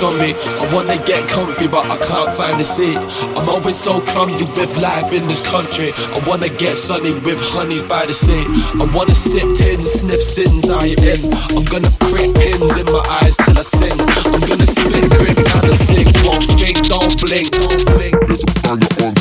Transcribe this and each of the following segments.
live scummy. I wanna get comfy, but I can't find a seat. I'm always so clumsy with life in this country. I wanna get sunny with honeys by the sea. I wanna sip tins, sniff sins I in. I'm gonna prick pins in my eyes till I sing. I'm gonna split grip and I sing. Won't don't blink, don't blink. On sing, on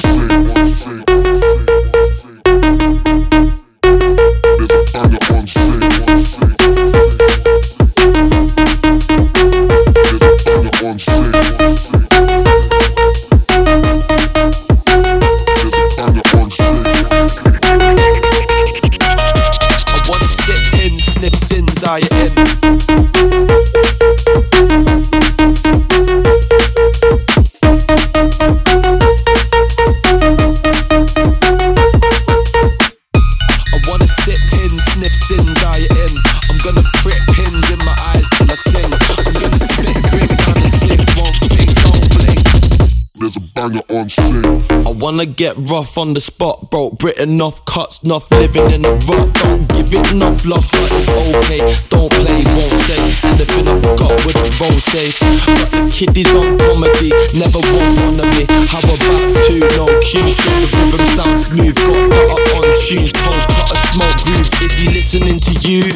wanna get rough on the spot, broke Britain off cuts, enough living in a rut. Don't give it enough love, but it's okay. Don't play, won't say anything I forgot with a roll safe. But the kiddies on comedy never want one of me. How about two? No cues, got the rhythm sound smooth, got butter on tunes, cold cutter smoke grooves. Is he listening to you?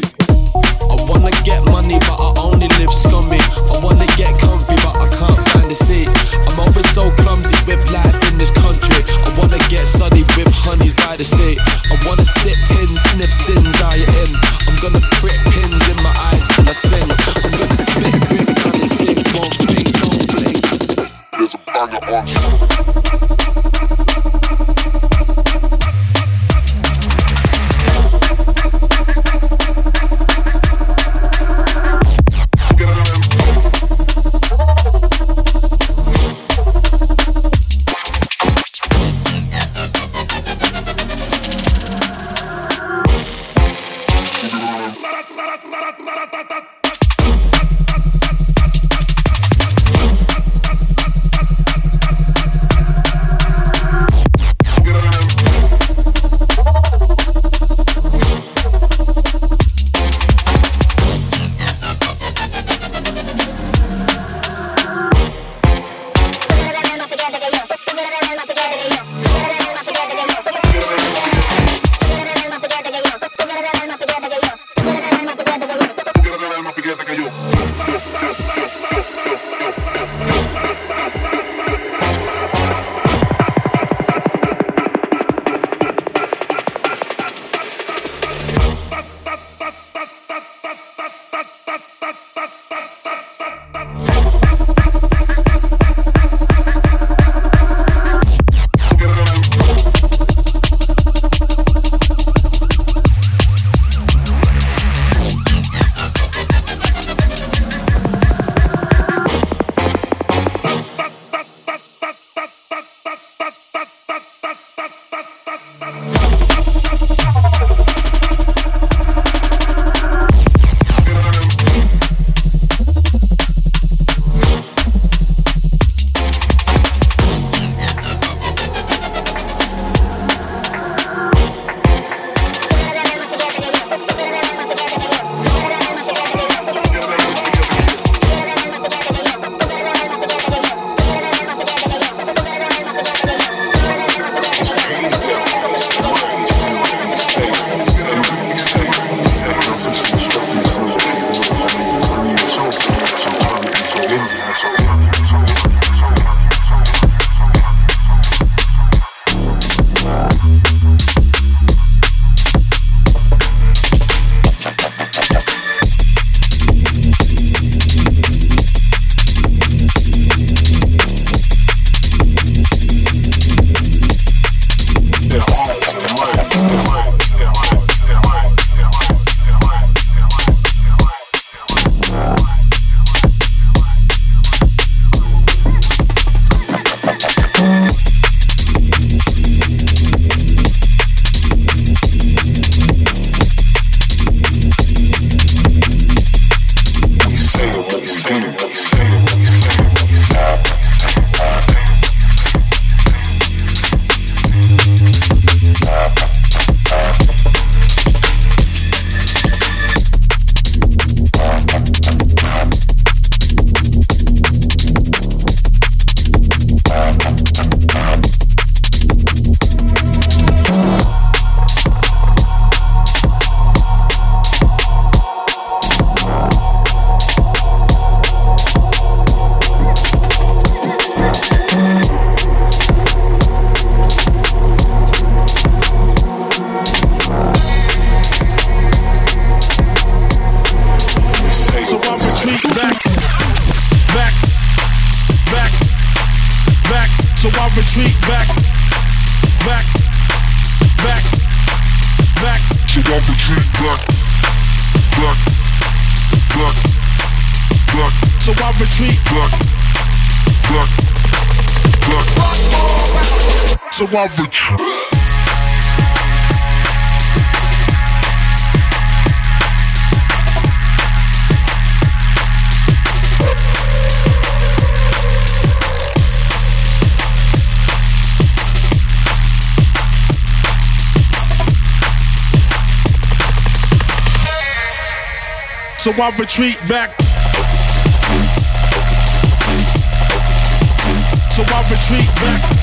I wanna get money, but I only live so average. So I retreat back. So I retreat back.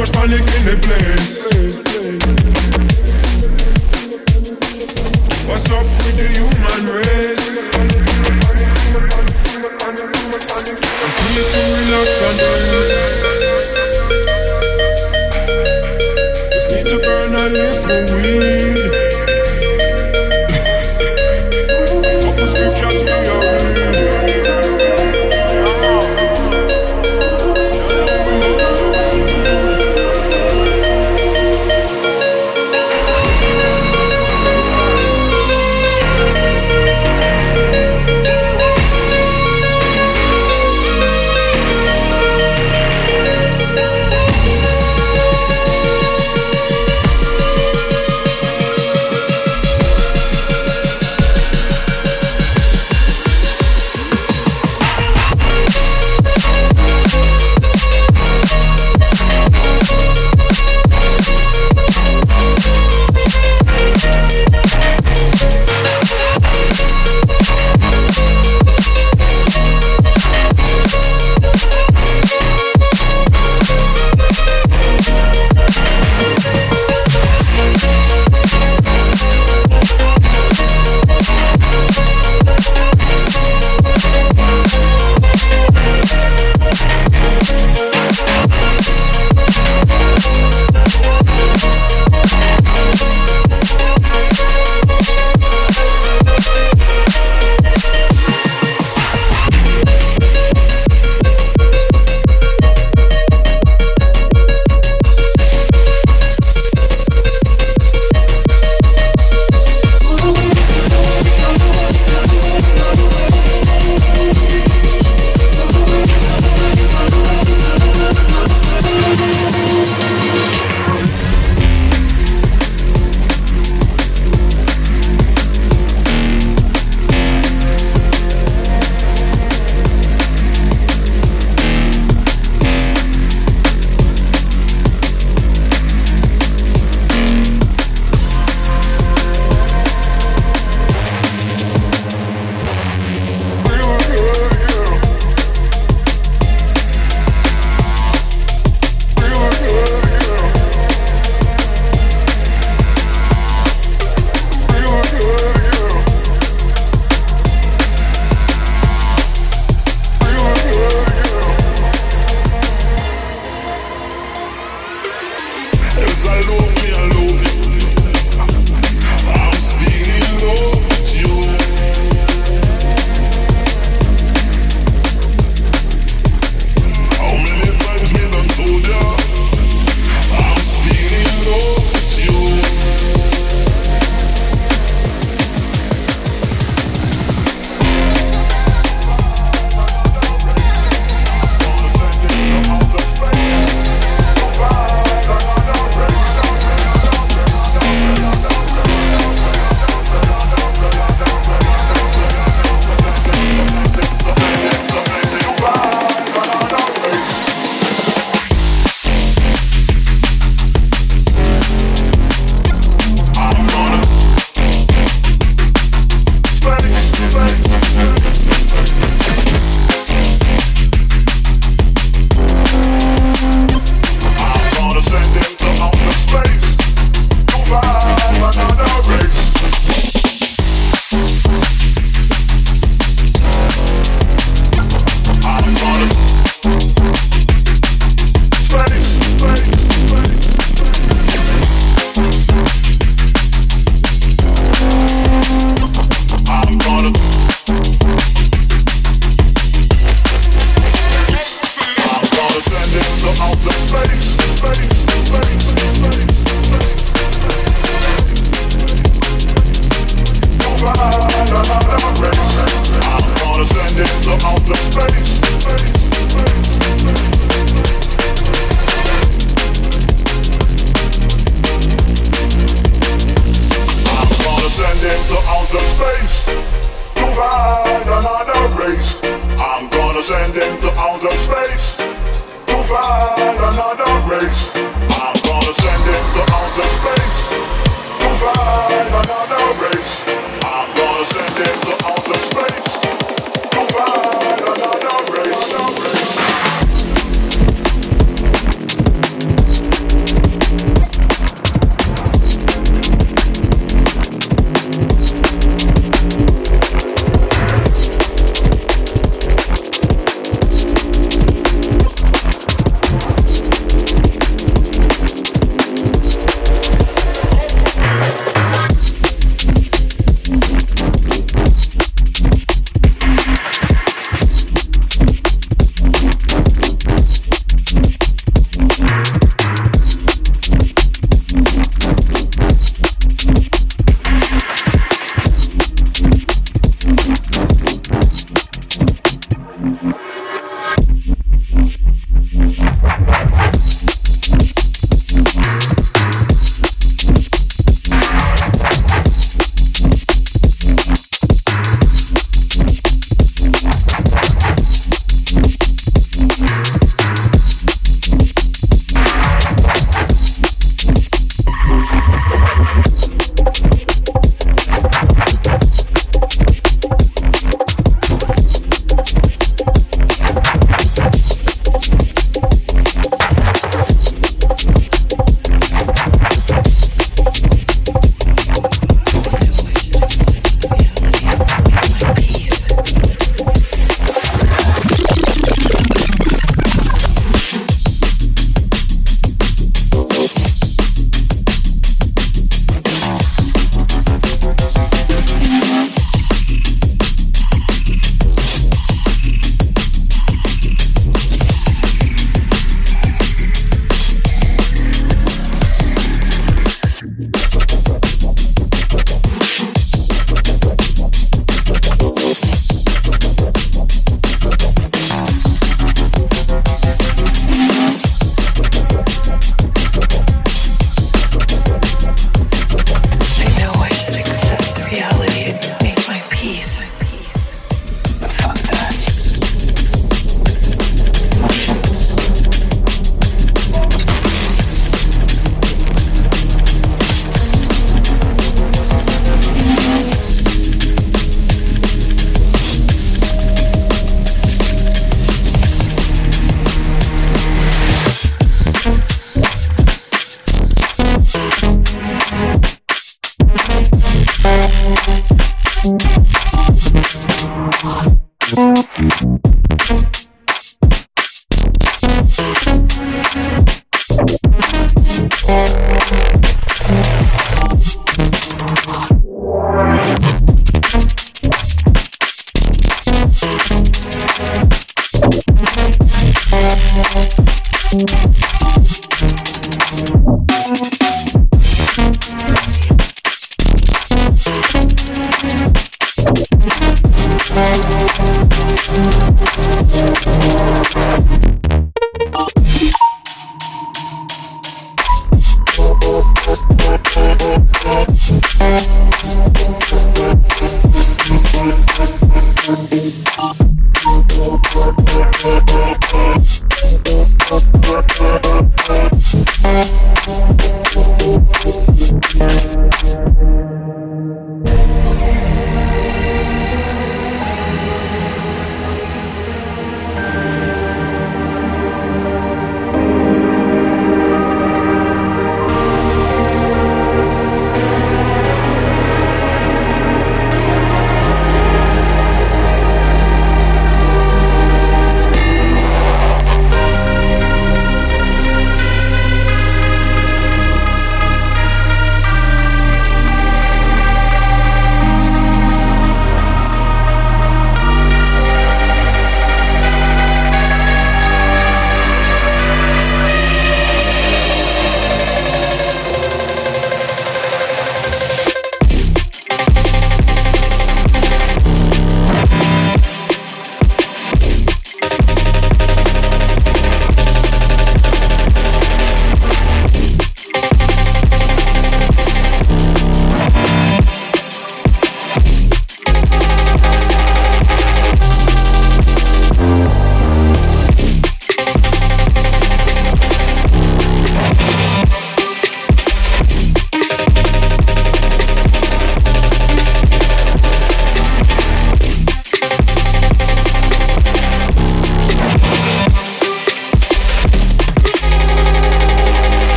much panic in the place. What's up with the human race? It's need to relax and die. Just need to burn a little weed.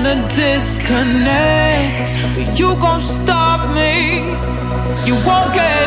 Gonna disconnect, but you gon' stop me. You won't get.